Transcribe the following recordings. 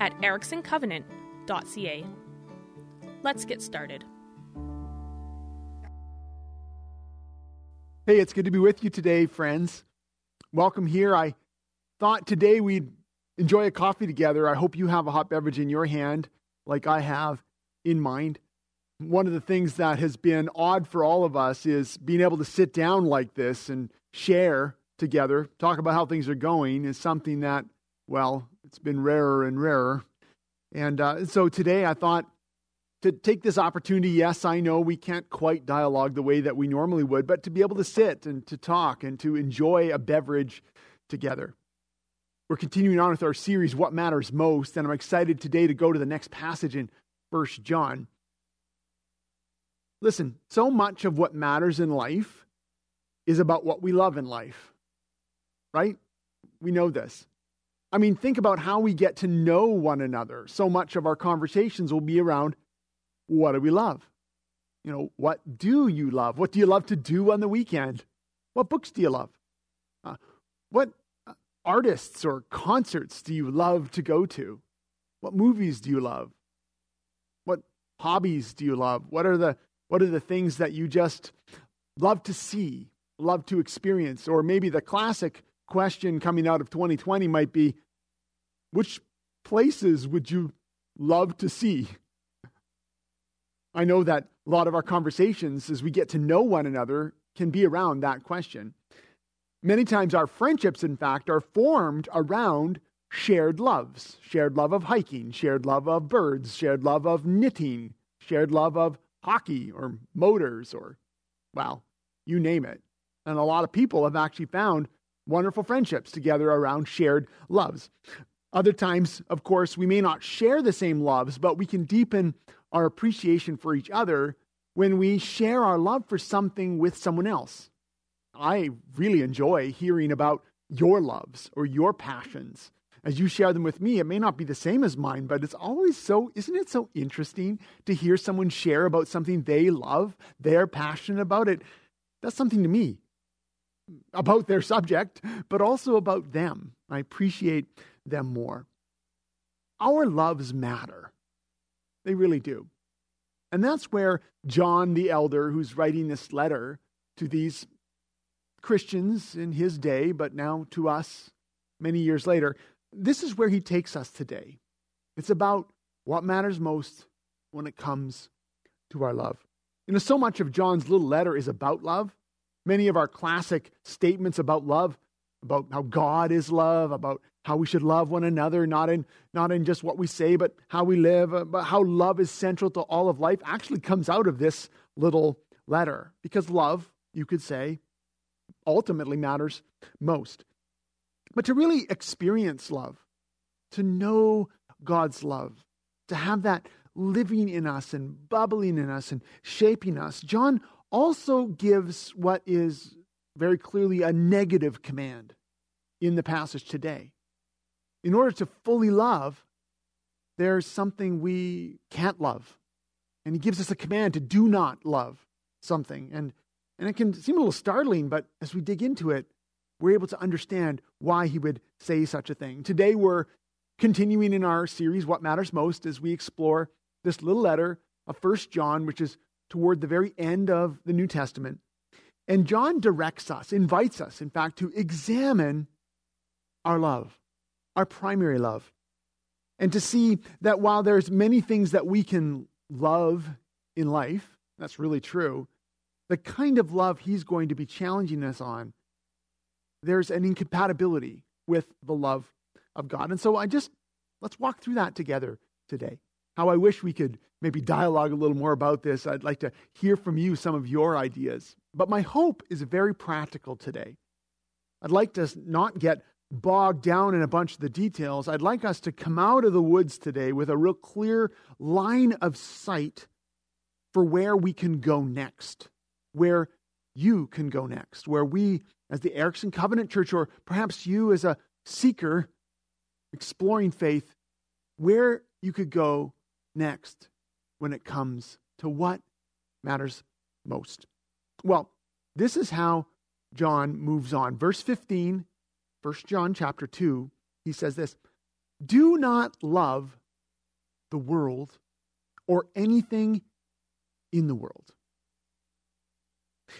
at ericksoncovenant.ca. Let's get started. Hey, it's good to be with you today, friends. Welcome here. I thought today we'd enjoy a coffee together. I hope you have a hot beverage in your hand, like I have in mind. One of the things that has been odd for all of us is being able to sit down like this and share together, talk about how things are going, is something that, well, it's been rarer and rarer. And uh, so today I thought to take this opportunity, yes, I know we can't quite dialogue the way that we normally would, but to be able to sit and to talk and to enjoy a beverage together. We're continuing on with our series, What Matters Most, and I'm excited today to go to the next passage in First John. Listen, so much of what matters in life is about what we love in life, right? We know this. I mean, think about how we get to know one another. So much of our conversations will be around what do we love? You know, what do you love? What do you love to do on the weekend? What books do you love? Uh, what uh, artists or concerts do you love to go to? What movies do you love? What hobbies do you love? What are the what are the things that you just love to see, love to experience? Or maybe the classic question coming out of 2020 might be which places would you love to see? I know that a lot of our conversations as we get to know one another can be around that question. Many times, our friendships, in fact, are formed around shared loves shared love of hiking, shared love of birds, shared love of knitting, shared love of hockey or motors, or, well, you name it. And a lot of people have actually found wonderful friendships together around shared loves. Other times, of course, we may not share the same loves, but we can deepen our appreciation for each other when we share our love for something with someone else. I really enjoy hearing about your loves or your passions. As you share them with me, it may not be the same as mine, but it's always so, isn't it so interesting to hear someone share about something they love, they're passionate about it? That's something to me about their subject, but also about them. I appreciate them more. Our loves matter. They really do. And that's where John the elder, who's writing this letter to these Christians in his day, but now to us many years later, this is where he takes us today. It's about what matters most when it comes to our love. You know, so much of John's little letter is about love. Many of our classic statements about love, about how God is love, about how we should love one another, not in, not in just what we say, but how we live, uh, but how love is central to all of life, actually comes out of this little letter. Because love, you could say, ultimately matters most. But to really experience love, to know God's love, to have that living in us and bubbling in us and shaping us, John also gives what is very clearly a negative command in the passage today in order to fully love, there's something we can't love. And he gives us a command to do not love something. And, and it can seem a little startling, but as we dig into it, we're able to understand why he would say such a thing. Today, we're continuing in our series, What Matters Most, as we explore this little letter of First John, which is toward the very end of the New Testament. And John directs us, invites us, in fact, to examine our love our primary love. And to see that while there's many things that we can love in life, that's really true, the kind of love he's going to be challenging us on, there's an incompatibility with the love of God. And so I just, let's walk through that together today. How I wish we could maybe dialogue a little more about this. I'd like to hear from you some of your ideas. But my hope is very practical today. I'd like to not get bogged down in a bunch of the details, I'd like us to come out of the woods today with a real clear line of sight for where we can go next, where you can go next, where we, as the Erickson Covenant Church, or perhaps you as a seeker exploring faith, where you could go next when it comes to what matters most. Well, this is how John moves on. Verse 15, 1 John chapter 2, he says this Do not love the world or anything in the world.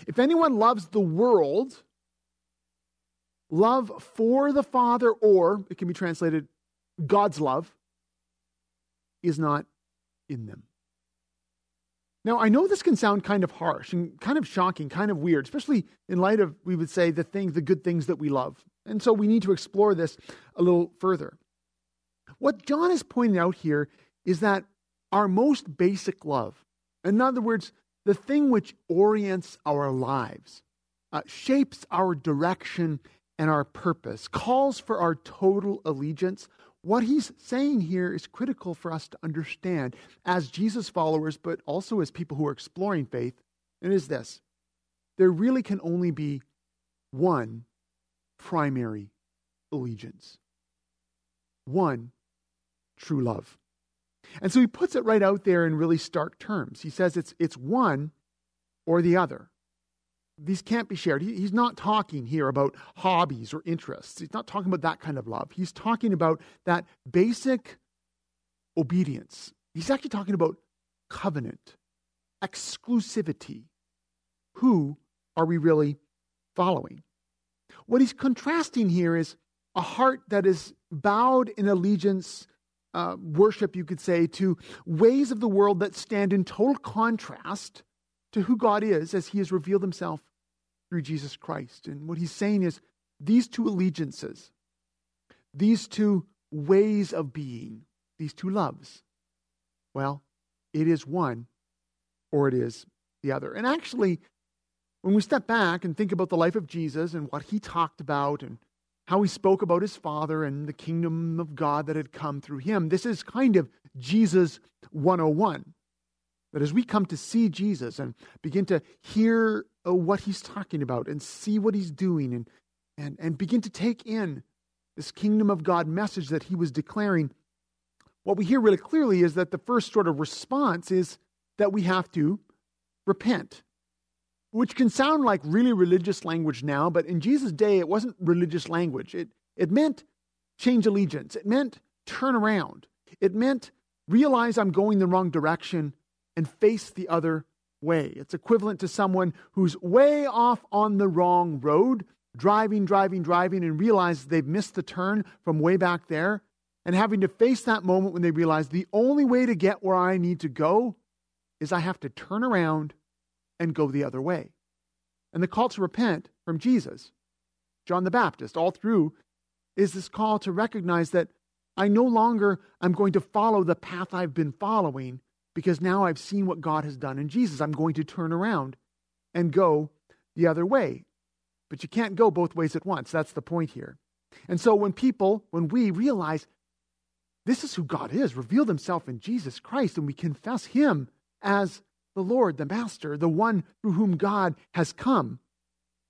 If anyone loves the world, love for the Father, or it can be translated God's love, is not in them. Now, I know this can sound kind of harsh and kind of shocking, kind of weird, especially in light of, we would say, the things, the good things that we love. And so we need to explore this a little further. What John is pointing out here is that our most basic love, in other words, the thing which orients our lives, uh, shapes our direction and our purpose, calls for our total allegiance, what he's saying here is critical for us to understand as Jesus followers, but also as people who are exploring faith. And is this there really can only be one primary allegiance, one true love. And so he puts it right out there in really stark terms. He says it's, it's one or the other these can't be shared. He, he's not talking here about hobbies or interests. He's not talking about that kind of love. He's talking about that basic obedience. He's actually talking about covenant, exclusivity. Who are we really following? What he's contrasting here is a heart that is bowed in allegiance, uh, worship, you could say, to ways of the world that stand in total contrast to who God is as he has revealed himself through Jesus Christ. And what he's saying is these two allegiances, these two ways of being, these two loves, well, it is one or it is the other. And actually, when we step back and think about the life of Jesus and what he talked about and how he spoke about his Father and the kingdom of God that had come through him, this is kind of Jesus 101. That as we come to see Jesus and begin to hear Uh, what he's talking about and see what he's doing and, and, and begin to take in this kingdom of God message that he was declaring, what we hear really clearly is that the first sort of response is that we have to repent, which can sound like really religious language now, but in Jesus' day, it wasn't religious language. It, it meant change allegiance, it meant turn around, it meant realize I'm going the wrong direction and face the other way. It's equivalent to someone who's way off on the wrong road, driving, driving, driving, and realizes they've missed the turn from way back there, and having to face that moment when they realize the only way to get where I need to go is I have to turn around and go the other way. And the call to repent from Jesus, John the Baptist, all through, is this call to recognize that I no longer am going to follow the path I've been following because now I've seen what God has done in Jesus. I'm going to turn around and go the other way. But you can't go both ways at once. That's the point here. And so when people, when we realize this is who God is, revealed himself in Jesus Christ, and we confess him as the Lord, the Master, the one through whom God has come,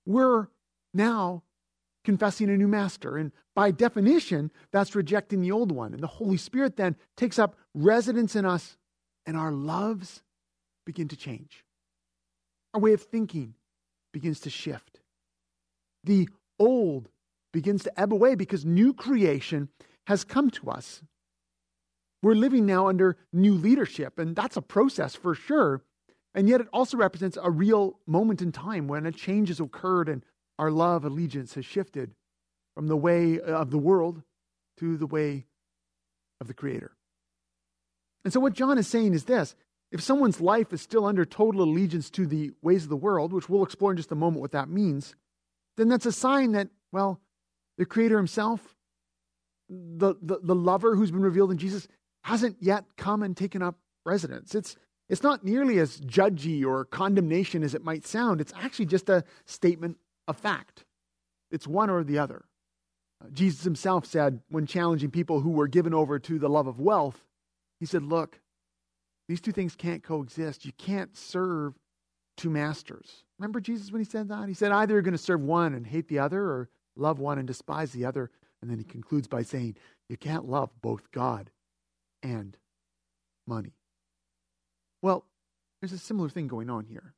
we're now confessing a new master. And by definition, that's rejecting the old one. And the Holy Spirit then takes up residence in us and our loves begin to change. Our way of thinking begins to shift. The old begins to ebb away because new creation has come to us. We're living now under new leadership, and that's a process for sure. And yet, it also represents a real moment in time when a change has occurred and our love allegiance has shifted from the way of the world to the way of the Creator. And so, what John is saying is this if someone's life is still under total allegiance to the ways of the world, which we'll explore in just a moment what that means, then that's a sign that, well, the Creator Himself, the, the, the lover who's been revealed in Jesus, hasn't yet come and taken up residence. It's, it's not nearly as judgy or condemnation as it might sound. It's actually just a statement of fact. It's one or the other. Uh, Jesus himself said, when challenging people who were given over to the love of wealth, he said, Look, these two things can't coexist. You can't serve two masters. Remember Jesus when he said that? He said, Either you're going to serve one and hate the other, or love one and despise the other. And then he concludes by saying, You can't love both God and money. Well, there's a similar thing going on here.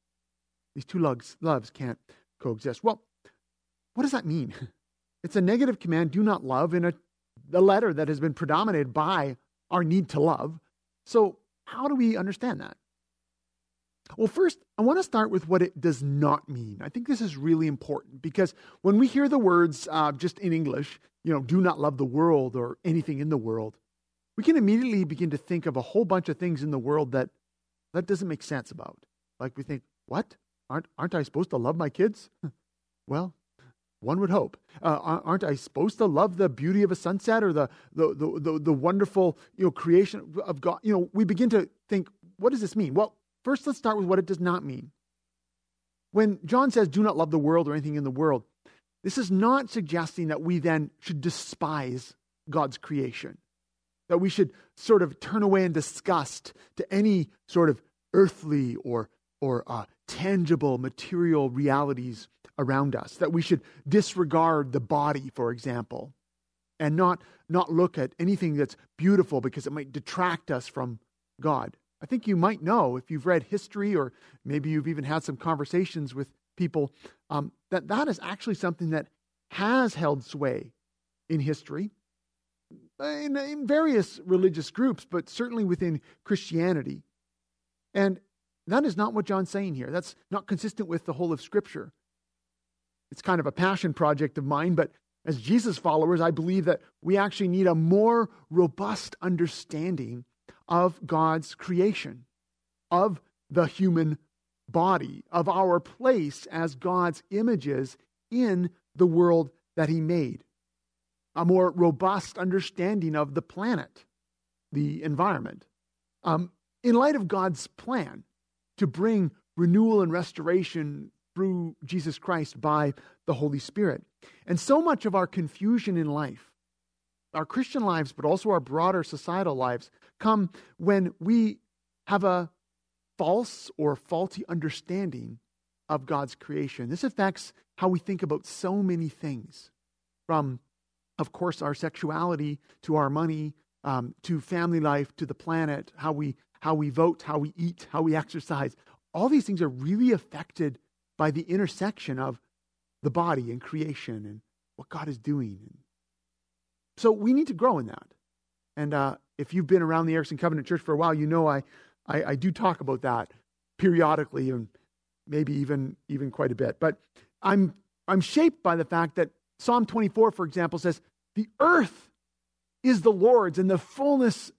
These two loves, loves can't coexist. Well, what does that mean? It's a negative command, do not love, in a, a letter that has been predominated by our need to love. So, how do we understand that? Well, first, I want to start with what it does not mean. I think this is really important because when we hear the words uh, just in English, you know, do not love the world or anything in the world, we can immediately begin to think of a whole bunch of things in the world that that doesn't make sense about. Like we think, what? Aren't, aren't I supposed to love my kids? well, one would hope. Uh, aren't I supposed to love the beauty of a sunset or the, the, the, the, the wonderful you know, creation of God? You know, we begin to think, what does this mean? Well, first let's start with what it does not mean. When John says, do not love the world or anything in the world, this is not suggesting that we then should despise God's creation, that we should sort of turn away in disgust to any sort of earthly or, or uh, tangible material realities around us, that we should disregard the body, for example, and not, not look at anything that's beautiful because it might detract us from God. I think you might know if you've read history or maybe you've even had some conversations with people um, that that is actually something that has held sway in history in, in various religious groups, but certainly within Christianity. And that is not what John's saying here. That's not consistent with the whole of Scripture. It's kind of a passion project of mine, but as Jesus followers, I believe that we actually need a more robust understanding of God's creation, of the human body, of our place as God's images in the world that He made. A more robust understanding of the planet, the environment. Um, in light of God's plan to bring renewal and restoration through Jesus Christ by the Holy Spirit. And so much of our confusion in life, our Christian lives, but also our broader societal lives, come when we have a false or faulty understanding of God's creation. This affects how we think about so many things, from, of course, our sexuality to our money, um, to family life, to the planet, how we how we vote, how we eat, how we exercise. All these things are really affected by the intersection of the body and creation and what God is doing. So we need to grow in that. And uh, if you've been around the Erickson Covenant Church for a while, you know I, I, I do talk about that periodically and maybe even even quite a bit. But I'm I'm shaped by the fact that Psalm 24, for example, says, "The earth is the Lord's and the fullness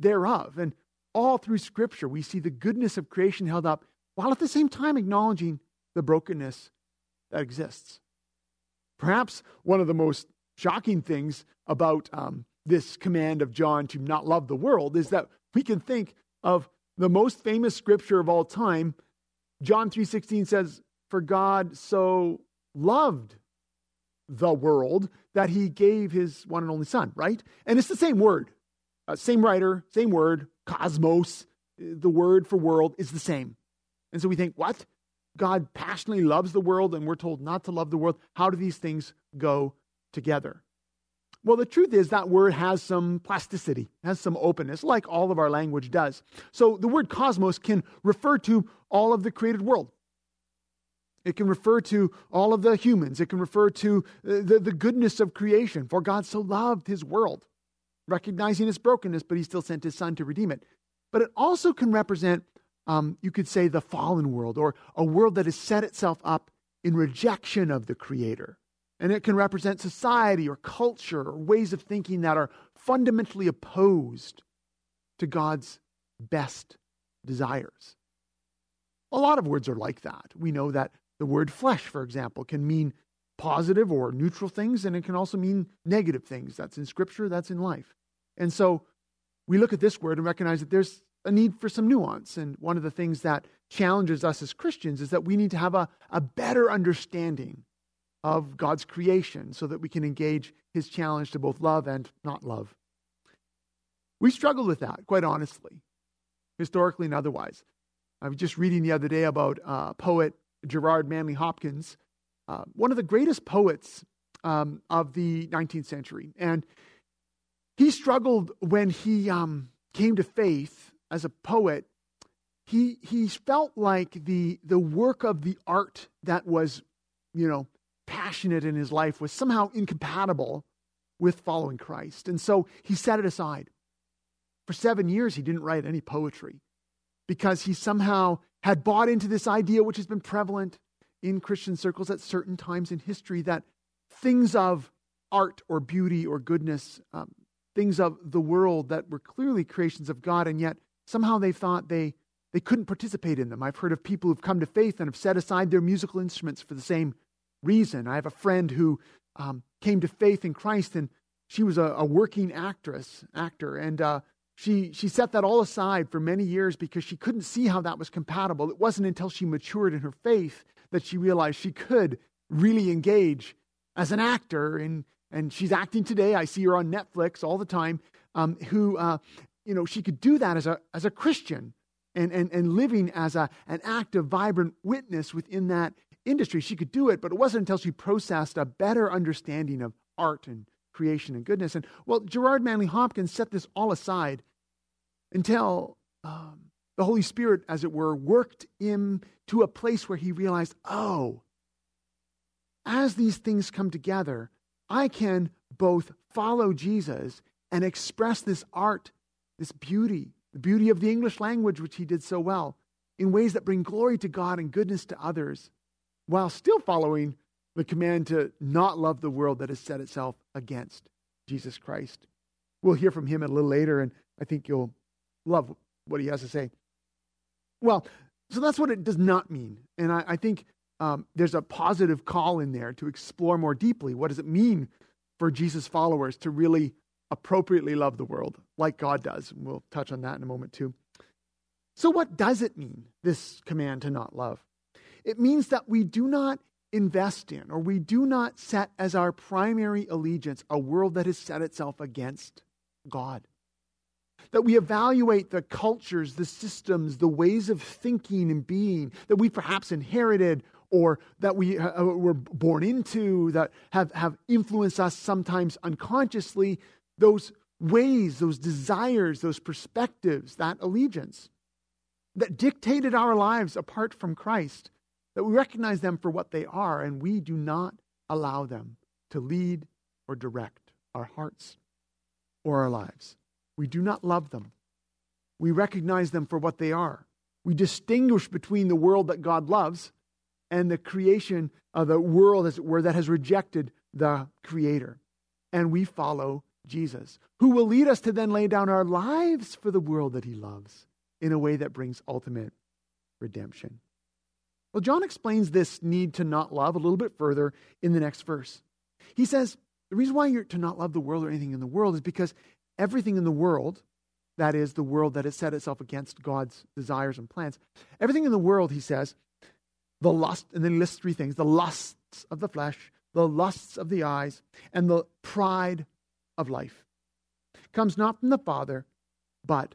thereof." And all through Scripture, we see the goodness of creation held up, while at the same time acknowledging the brokenness that exists. Perhaps one of the most shocking things about um, this command of John to not love the world is that we can think of the most famous scripture of all time. John 3:16 says, "For God so loved the world that he gave his one and only son," right? And it's the same word. Uh, same writer, same word, cosmos, the word for world is the same. And so we think, what? God passionately loves the world and we're told not to love the world. How do these things go together? Well, the truth is that word has some plasticity, has some openness, like all of our language does. So the word cosmos can refer to all of the created world. It can refer to all of the humans. It can refer to uh, the, the goodness of creation. For God so loved his world, recognizing its brokenness, but he still sent his son to redeem it. But it also can represent um, you could say, the fallen world, or a world that has set itself up in rejection of the Creator. And it can represent society or culture or ways of thinking that are fundamentally opposed to God's best desires. A lot of words are like that. We know that the word flesh, for example, can mean positive or neutral things, and it can also mean negative things. That's in Scripture, that's in life. And so we look at this word and recognize that there's a need for some nuance. And one of the things that challenges us as Christians is that we need to have a, a better understanding of God's creation so that we can engage his challenge to both love and not love. We struggle with that, quite honestly, historically and otherwise. I was just reading the other day about uh, poet Gerard Manley Hopkins, uh, one of the greatest poets um, of the 19th century. And he struggled when he um, came to faith as a poet. He, he felt like the, the work of the art that was, you know, passionate in his life was somehow incompatible with following Christ. And so he set it aside. For seven years, he didn't write any poetry because he somehow had bought into this idea, which has been prevalent in Christian circles at certain times in history, that things of art or beauty or goodness, um, things of the world that were clearly creations of God, and yet somehow they thought they, they couldn't participate in them. I've heard of people who've come to faith and have set aside their musical instruments for the same reason. I have a friend who um, came to faith in Christ, and she was a, a working actress, actor, and uh, she she set that all aside for many years because she couldn't see how that was compatible. It wasn't until she matured in her faith that she realized she could really engage as an actor, and and she's acting today. I see her on Netflix all the time. Um, who uh, you know she could do that as a as a Christian and and and living as a an active, vibrant witness within that industry. She could do it, but it wasn't until she processed a better understanding of art and creation and goodness. And well, Gerard Manley Hopkins set this all aside until um, the Holy Spirit, as it were, worked him to a place where he realized, oh, as these things come together, I can both follow Jesus and express this art, this beauty, the beauty of the English language, which he did so well, in ways that bring glory to God and goodness to others while still following the command to not love the world that has set itself against Jesus Christ. We'll hear from him a little later, and I think you'll love what he has to say. Well, so that's what it does not mean. And I, I think um, there's a positive call in there to explore more deeply what does it mean for Jesus' followers to really appropriately love the world like God does. And we'll touch on that in a moment, too. So, what does it mean, this command to not love? It means that we do not invest in or we do not set as our primary allegiance a world that has set itself against God. That we evaluate the cultures, the systems, the ways of thinking and being that we perhaps inherited or that we uh, uh, were born into, that have, have influenced us sometimes unconsciously, those ways, those desires, those perspectives, that allegiance that dictated our lives apart from Christ that we recognize them for what they are and we do not allow them to lead or direct our hearts or our lives. We do not love them. We recognize them for what they are. We distinguish between the world that God loves and the creation of the world, as it were, that has rejected the Creator. And we follow Jesus, who will lead us to then lay down our lives for the world that He loves in a way that brings ultimate redemption. Well, John explains this need to not love a little bit further in the next verse. He says, The reason why you're to not love the world or anything in the world is because everything in the world, that is, the world that has set itself against God's desires and plans, everything in the world, he says, the lust, and then he lists three things the lusts of the flesh, the lusts of the eyes, and the pride of life comes not from the Father, but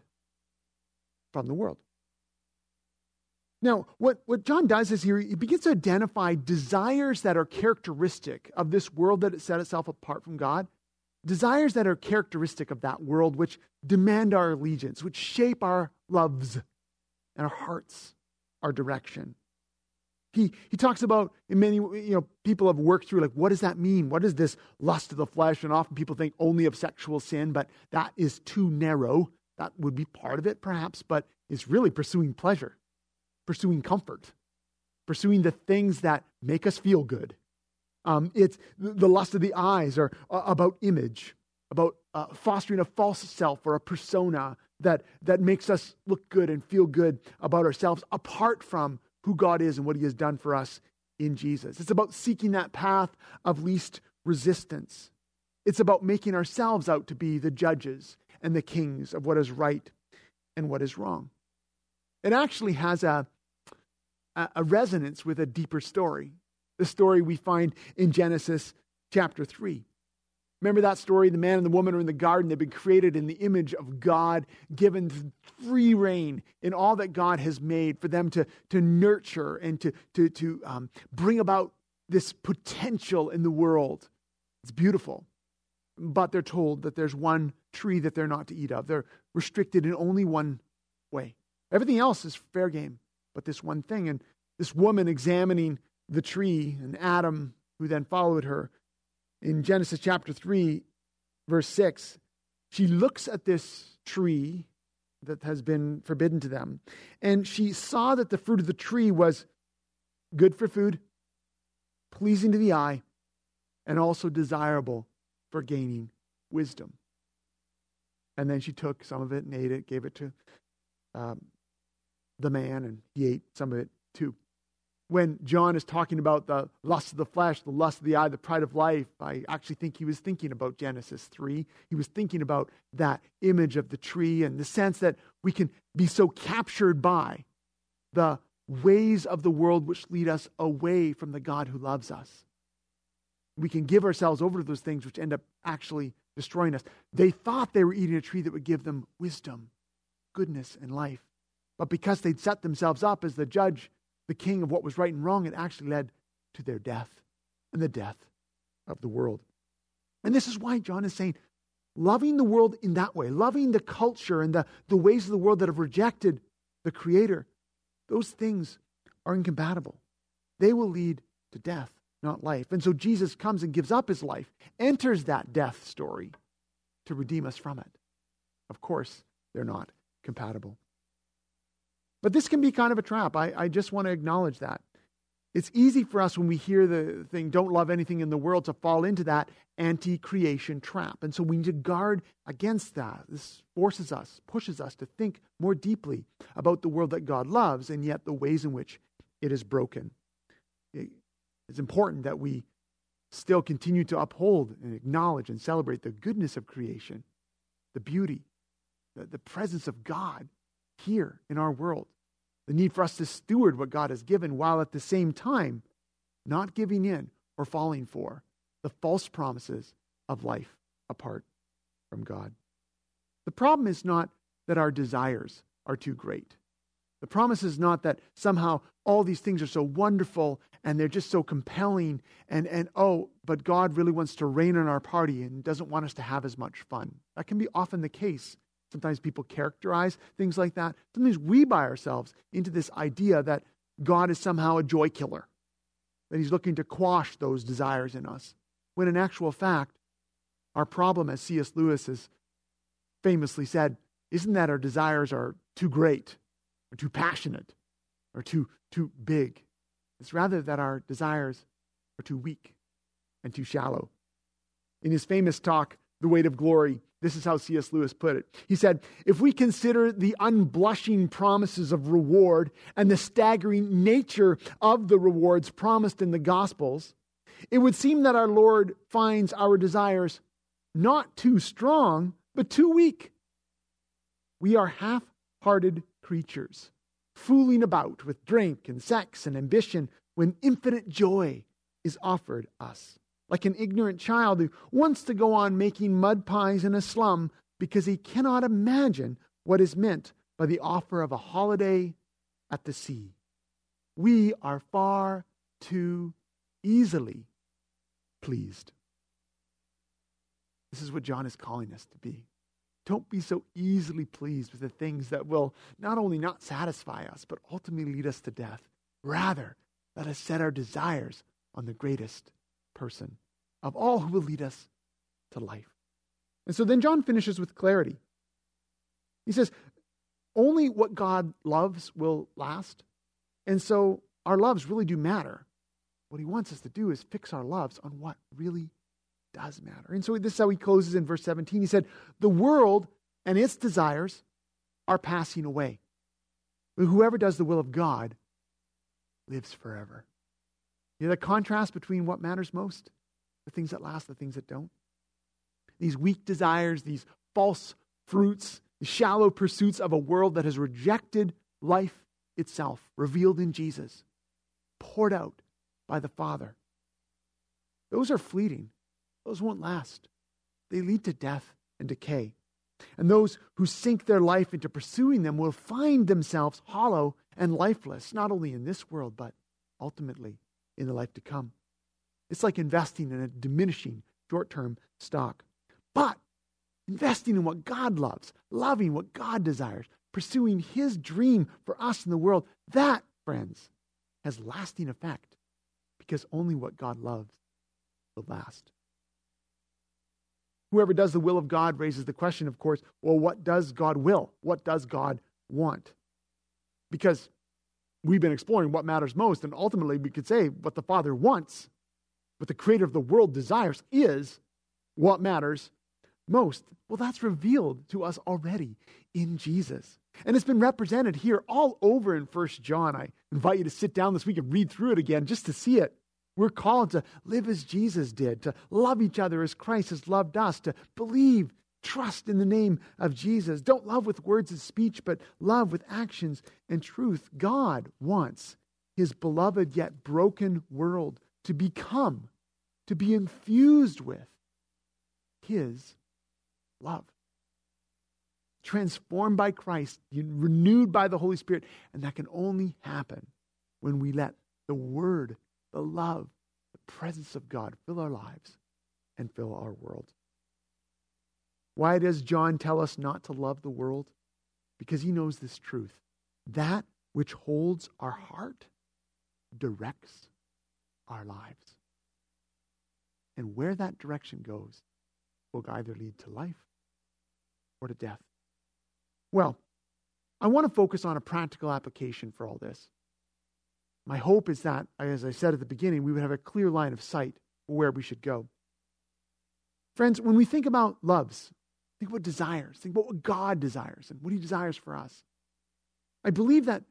from the world. Now, what, what John does is here, he begins to identify desires that are characteristic of this world that has set itself apart from God, desires that are characteristic of that world, which demand our allegiance, which shape our loves and our hearts, our direction. He, he talks about in many you know people have worked through like what does that mean what is this lust of the flesh and often people think only of sexual sin but that is too narrow that would be part of it perhaps but it's really pursuing pleasure pursuing comfort, pursuing the things that make us feel good. Um, it's the lust of the eyes or uh, about image, about uh, fostering a false self or a persona that, that makes us look good and feel good about ourselves apart from who God is and what He has done for us in Jesus. It's about seeking that path of least resistance. It's about making ourselves out to be the judges and the kings of what is right and what is wrong. It actually has a, a resonance with a deeper story. The story we find in Genesis chapter 3. Remember that story? The man and the woman are in the garden. They've been created in the image of God, given free rein in all that God has made for them to, to nurture and to, to, to um, bring about this potential in the world. It's beautiful. But they're told that there's one tree that they're not to eat of. They're restricted in only one way. Everything else is fair game, but this one thing. And this woman examining the tree, and Adam, who then followed her, in Genesis chapter 3, verse 6, she looks at this tree that has been forbidden to them, and she saw that the fruit of the tree was good for food, pleasing to the eye, and also desirable for gaining wisdom. And then she took some of it and ate it, gave it to um, the man, and he ate some of it too when John is talking about the lust of the flesh, the lust of the eye, the pride of life, I actually think he was thinking about Genesis 3. He was thinking about that image of the tree and the sense that we can be so captured by the ways of the world which lead us away from the God who loves us. We can give ourselves over to those things which end up actually destroying us. They thought they were eating a tree that would give them wisdom, goodness, and life. But because they'd set themselves up as the judge the king of what was right and wrong, it actually led to their death and the death of the world. And this is why John is saying, loving the world in that way, loving the culture and the, the ways of the world that have rejected the Creator, those things are incompatible. They will lead to death, not life. And so Jesus comes and gives up his life, enters that death story to redeem us from it. Of course, they're not compatible. But this can be kind of a trap. I, I just want to acknowledge that. It's easy for us when we hear the thing, don't love anything in the world, to fall into that anti creation trap. And so we need to guard against that. This forces us, pushes us to think more deeply about the world that God loves and yet the ways in which it is broken. It's important that we still continue to uphold and acknowledge and celebrate the goodness of creation, the beauty, the, the presence of God here in our world the need for us to steward what God has given while at the same time not giving in or falling for the false promises of life apart from God. The problem is not that our desires are too great. The promise is not that somehow all these things are so wonderful and they're just so compelling and, and oh, but God really wants to rain on our party and doesn't want us to have as much fun. That can be often the case Sometimes people characterize things like that. Sometimes we buy ourselves into this idea that God is somehow a joy killer, that he's looking to quash those desires in us. When in actual fact, our problem, as C.S. Lewis has famously said, isn't that our desires are too great or too passionate or too, too big. It's rather that our desires are too weak and too shallow. In his famous talk, The Weight of Glory, this is how C.S. Lewis put it. He said, If we consider the unblushing promises of reward and the staggering nature of the rewards promised in the Gospels, it would seem that our Lord finds our desires not too strong, but too weak. We are half hearted creatures, fooling about with drink and sex and ambition when infinite joy is offered us like an ignorant child who wants to go on making mud pies in a slum because he cannot imagine what is meant by the offer of a holiday at the sea. We are far too easily pleased. This is what John is calling us to be. Don't be so easily pleased with the things that will not only not satisfy us, but ultimately lead us to death. Rather, let us set our desires on the greatest person of all who will lead us to life. And so then John finishes with clarity. He says, only what God loves will last. And so our loves really do matter. What he wants us to do is fix our loves on what really does matter. And so this is how he closes in verse 17. He said, The world and its desires are passing away. But whoever does the will of God lives forever. You know the contrast between what matters most the things that last, the things that don't. These weak desires, these false fruits, the shallow pursuits of a world that has rejected life itself, revealed in Jesus, poured out by the Father. Those are fleeting, those won't last. They lead to death and decay. And those who sink their life into pursuing them will find themselves hollow and lifeless, not only in this world, but ultimately in the life to come. It's like investing in a diminishing short term stock. But investing in what God loves, loving what God desires, pursuing His dream for us in the world, that, friends, has lasting effect because only what God loves will last. Whoever does the will of God raises the question, of course, well, what does God will? What does God want? Because we've been exploring what matters most, and ultimately we could say what the Father wants, what the creator of the world desires is what matters most. Well, that's revealed to us already in Jesus. And it's been represented here all over in First John. I invite you to sit down this week and read through it again just to see it. We're called to live as Jesus did, to love each other as Christ has loved us, to believe, trust in the name of Jesus. Don't love with words of speech, but love with actions and truth. God wants his beloved yet broken world to become, to be infused with his love. Transformed by Christ, renewed by the Holy Spirit. And that can only happen when we let the Word the love, the presence of God fill our lives and fill our world. Why does John tell us not to love the world? Because he knows this truth. That which holds our heart directs our lives. And where that direction goes will either lead to life or to death. Well, I want to focus on a practical application for all this. My hope is that, as I said at the beginning, we would have a clear line of sight where we should go. Friends, when we think about loves, think about desires, think about what God desires and what He desires for us. I believe that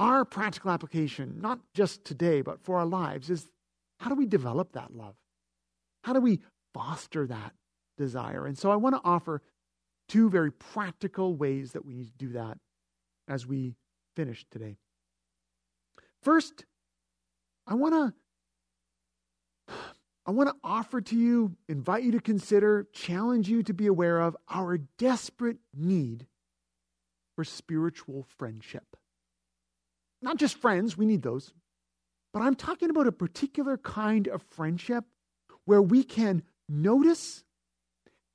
our practical application, not just today, but for our lives, is how do we develop that love? How do we foster that desire? And so I want to offer two very practical ways that we need to do that as we finish today. First, I want to I want to offer to you, invite you to consider, challenge you to be aware of our desperate need for spiritual friendship. Not just friends, we need those, but I'm talking about a particular kind of friendship where we can notice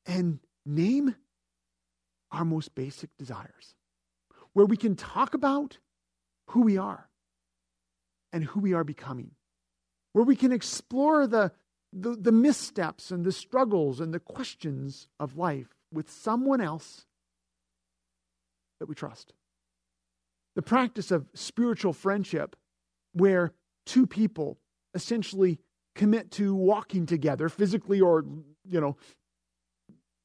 and name our most basic desires, where we can talk about who we are and who we are becoming, where we can explore the, the, the, missteps and the struggles and the questions of life with someone else that we trust. The practice of spiritual friendship, where two people essentially commit to walking together, physically or, you know,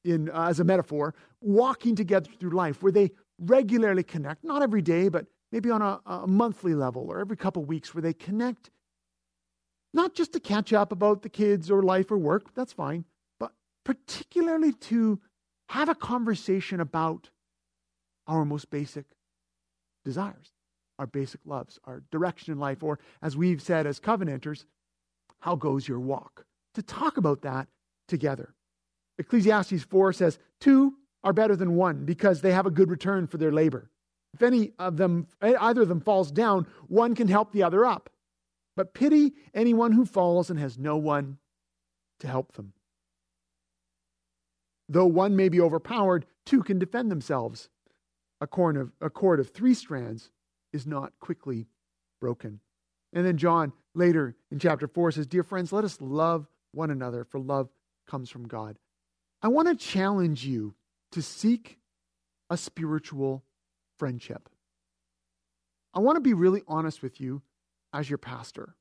in, uh, as a metaphor, walking together through life, where they regularly connect, not every day, but maybe on a, a monthly level or every couple weeks where they connect, not just to catch up about the kids or life or work, that's fine, but particularly to have a conversation about our most basic desires, our basic loves, our direction in life, or as we've said as covenanters, how goes your walk? To talk about that together. Ecclesiastes 4 says, Two are better than one because they have a good return for their labor. If any of them, either of them falls down, one can help the other up. But pity anyone who falls and has no one to help them. Though one may be overpowered, two can defend themselves. A cord of, a cord of three strands is not quickly broken. And then John later in chapter 4 says, Dear friends, let us love one another, for love comes from God. I want to challenge you to seek a spiritual friendship. I want to be really honest with you as your pastor.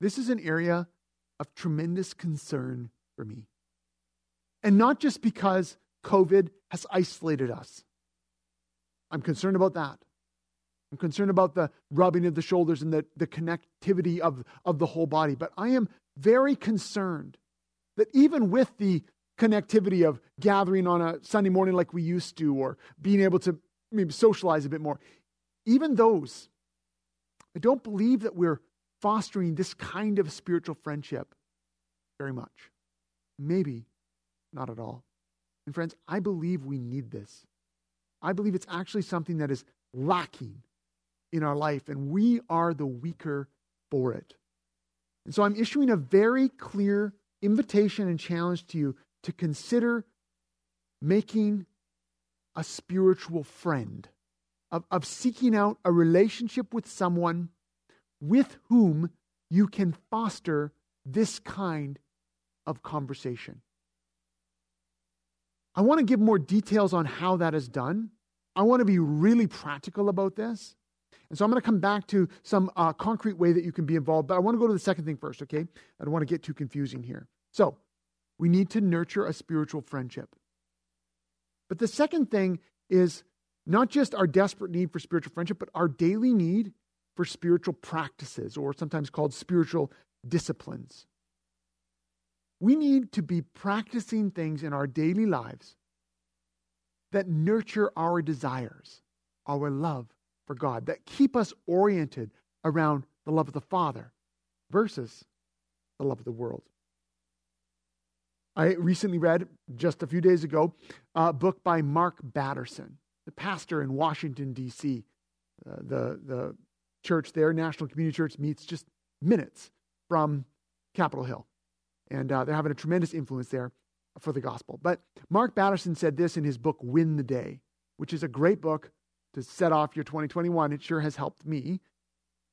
This is an area of tremendous concern for me. And not just because COVID has isolated us. I'm concerned about that. I'm concerned about the rubbing of the shoulders and the, the connectivity of, of the whole body. But I am very concerned that even with the connectivity of gathering on a Sunday morning like we used to, or being able to maybe socialize a bit more. Even those, I don't believe that we're fostering this kind of spiritual friendship very much. Maybe not at all. And friends, I believe we need this. I believe it's actually something that is lacking in our life, and we are the weaker for it. And so I'm issuing a very clear invitation and challenge to you to consider making a spiritual friend, of, of seeking out a relationship with someone with whom you can foster this kind of conversation. I want to give more details on how that is done. I want to be really practical about this. And so I'm going to come back to some uh, concrete way that you can be involved, but I want to go to the second thing first, okay? I don't want to get too confusing here. So, we need to nurture a spiritual friendship. But the second thing is not just our desperate need for spiritual friendship, but our daily need for spiritual practices, or sometimes called spiritual disciplines. We need to be practicing things in our daily lives that nurture our desires, our love for God, that keep us oriented around the love of the Father versus the love of the world. I recently read, just a few days ago, a book by Mark Batterson, the pastor in Washington, D.C. Uh, the, the church there, National Community Church, meets just minutes from Capitol Hill. And uh, they're having a tremendous influence there for the gospel. But Mark Batterson said this in his book, Win the Day, which is a great book to set off your 2021. It sure has helped me.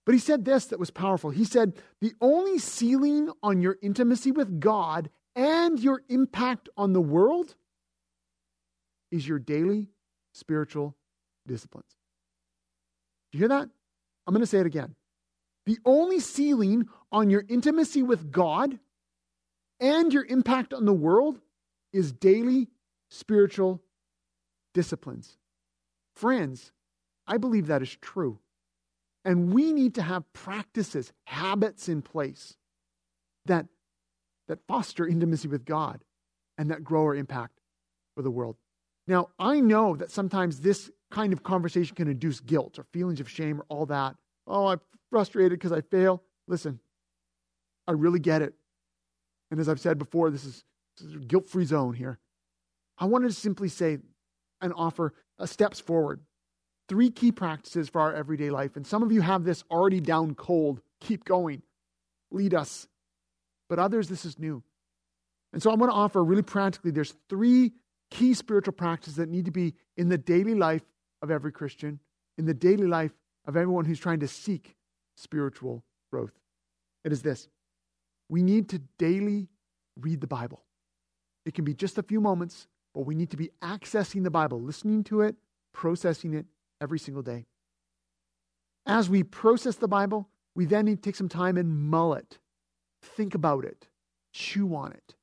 But he said this that was powerful. He said, The only ceiling on your intimacy with God and your impact on the world is your daily spiritual disciplines. Do you hear that? I'm going to say it again. The only ceiling on your intimacy with God and your impact on the world is daily spiritual disciplines. Friends, I believe that is true. And we need to have practices, habits in place that, that foster intimacy with God and that grow our impact for the world. Now, I know that sometimes this kind of conversation can induce guilt or feelings of shame or all that. Oh, I'm frustrated because I fail. Listen, I really get it. And as I've said before, this is, is a guilt free zone here. I wanted to simply say and offer uh, steps forward. Three key practices for our everyday life. And some of you have this already down cold. Keep going. Lead us. But others, this is new. And so I'm going to offer really practically there's three key spiritual practices that need to be in the daily life of every Christian, in the daily life of everyone who's trying to seek spiritual growth. It is this we need to daily read the Bible. It can be just a few moments, but we need to be accessing the Bible, listening to it, processing it every single day. As we process the Bible, we then need to take some time and mull it, think about it, chew on it.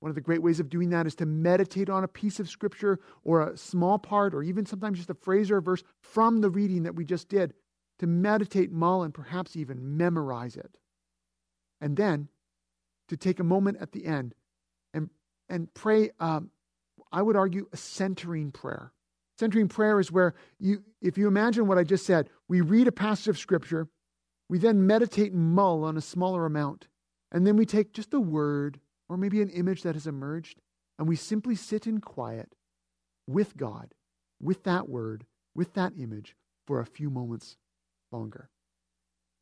One of the great ways of doing that is to meditate on a piece of scripture or a small part, or even sometimes just a phrase or a verse from the reading that we just did, to meditate, mull, and perhaps even memorize it. And then to take a moment at the end and, and pray, um, I would argue, a centering prayer. Centering prayer is where you, if you imagine what I just said, we read a passage of Scripture, we then meditate and mull on a smaller amount, and then we take just a word or maybe an image that has emerged, and we simply sit in quiet with God, with that word, with that image for a few moments longer.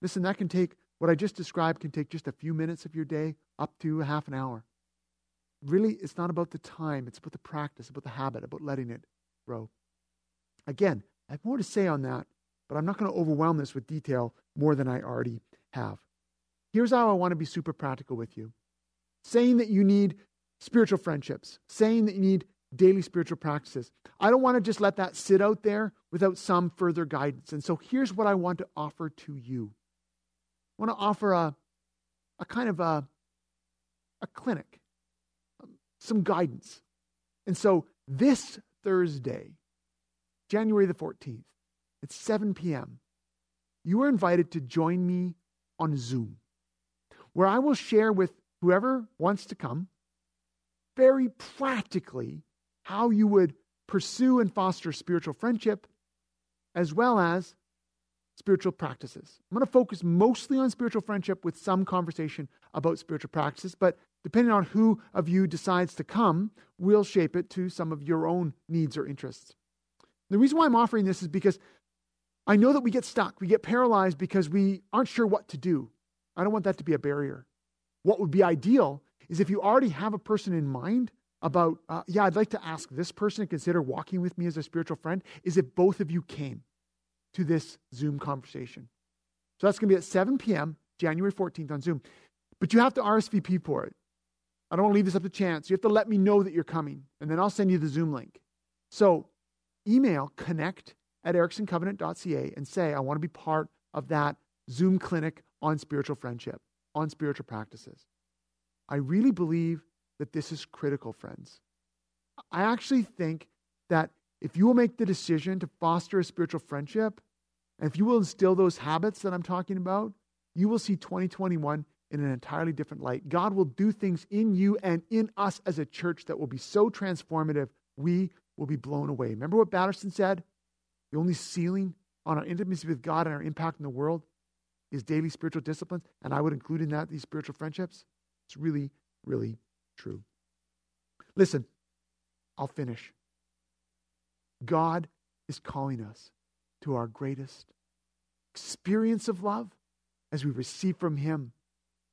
Listen, that can take what I just described can take just a few minutes of your day, up to half an hour. Really, it's not about the time, it's about the practice, about the habit, about letting it grow. Again, I have more to say on that, but I'm not going to overwhelm this with detail more than I already have. Here's how I want to be super practical with you saying that you need spiritual friendships, saying that you need daily spiritual practices. I don't want to just let that sit out there without some further guidance. And so here's what I want to offer to you want to offer a, a kind of a, a clinic, um, some guidance. And so this Thursday, January the 14th, at 7 p.m., you are invited to join me on Zoom, where I will share with whoever wants to come very practically how you would pursue and foster spiritual friendship, as well as spiritual practices. I'm going to focus mostly on spiritual friendship with some conversation about spiritual practices, but depending on who of you decides to come, we'll shape it to some of your own needs or interests. The reason why I'm offering this is because I know that we get stuck, we get paralyzed because we aren't sure what to do. I don't want that to be a barrier. What would be ideal is if you already have a person in mind about, uh, yeah, I'd like to ask this person to consider walking with me as a spiritual friend, is if both of you came to this Zoom conversation. So that's going to be at 7 p.m., January 14th on Zoom. But you have to RSVP for it. I don't want to leave this up to chance. You have to let me know that you're coming, and then I'll send you the Zoom link. So email connect at ericksoncovenant.ca and say, I want to be part of that Zoom clinic on spiritual friendship, on spiritual practices. I really believe that this is critical, friends. I actually think that if you will make the decision to foster a spiritual friendship, and if you will instill those habits that I'm talking about, you will see 2021 in an entirely different light. God will do things in you and in us as a church that will be so transformative, we will be blown away. Remember what Batterson said? The only ceiling on our intimacy with God and our impact in the world is daily spiritual disciplines, and I would include in that these spiritual friendships. It's really, really true. Listen, I'll finish. God is calling us to our greatest experience of love as we receive from Him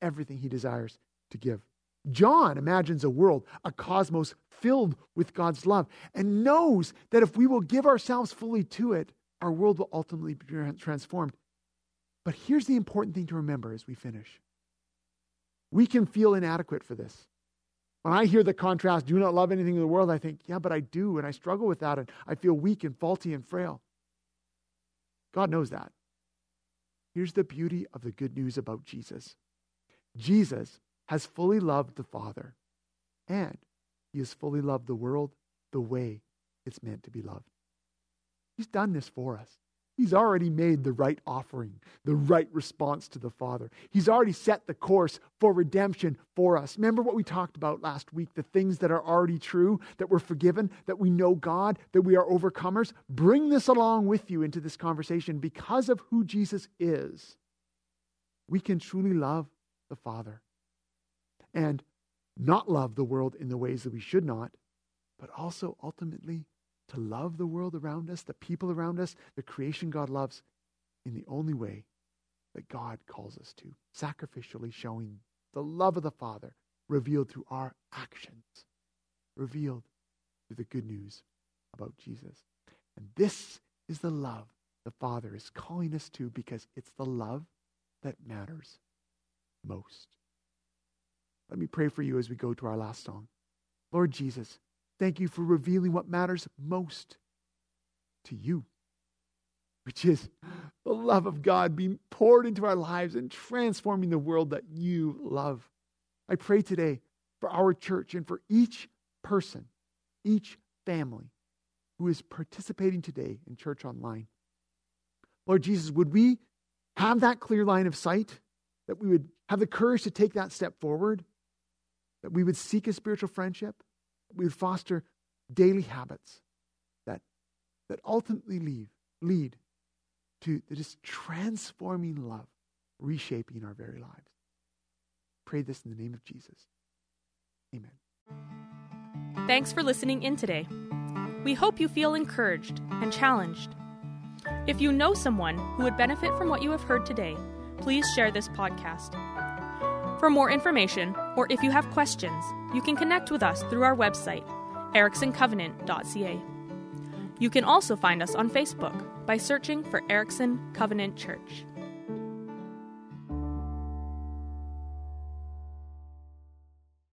everything He desires to give. John imagines a world, a cosmos filled with God's love, and knows that if we will give ourselves fully to it, our world will ultimately be transformed. But here's the important thing to remember as we finish we can feel inadequate for this. When I hear the contrast, do not love anything in the world, I think, yeah, but I do, and I struggle with that, and I feel weak and faulty and frail. God knows that. Here's the beauty of the good news about Jesus Jesus has fully loved the Father, and he has fully loved the world the way it's meant to be loved. He's done this for us. He's already made the right offering, the right response to the Father. He's already set the course for redemption for us. Remember what we talked about last week the things that are already true, that we're forgiven, that we know God, that we are overcomers. Bring this along with you into this conversation because of who Jesus is. We can truly love the Father and not love the world in the ways that we should not, but also ultimately to love the world around us, the people around us, the creation God loves, in the only way that God calls us to, sacrificially showing the love of the Father revealed through our actions, revealed through the good news about Jesus. And this is the love the Father is calling us to because it's the love that matters most. Let me pray for you as we go to our last song. Lord Jesus, Thank you for revealing what matters most to you, which is the love of God being poured into our lives and transforming the world that you love. I pray today for our church and for each person, each family who is participating today in church online. Lord Jesus, would we have that clear line of sight, that we would have the courage to take that step forward, that we would seek a spiritual friendship, we foster daily habits that, that ultimately lead, lead to this transforming love, reshaping our very lives. Pray this in the name of Jesus. Amen. Thanks for listening in today. We hope you feel encouraged and challenged. If you know someone who would benefit from what you have heard today, please share this podcast. For more information, or if you have questions, you can connect with us through our website, ericksoncovenant.ca. You can also find us on Facebook by searching for Erickson Covenant Church.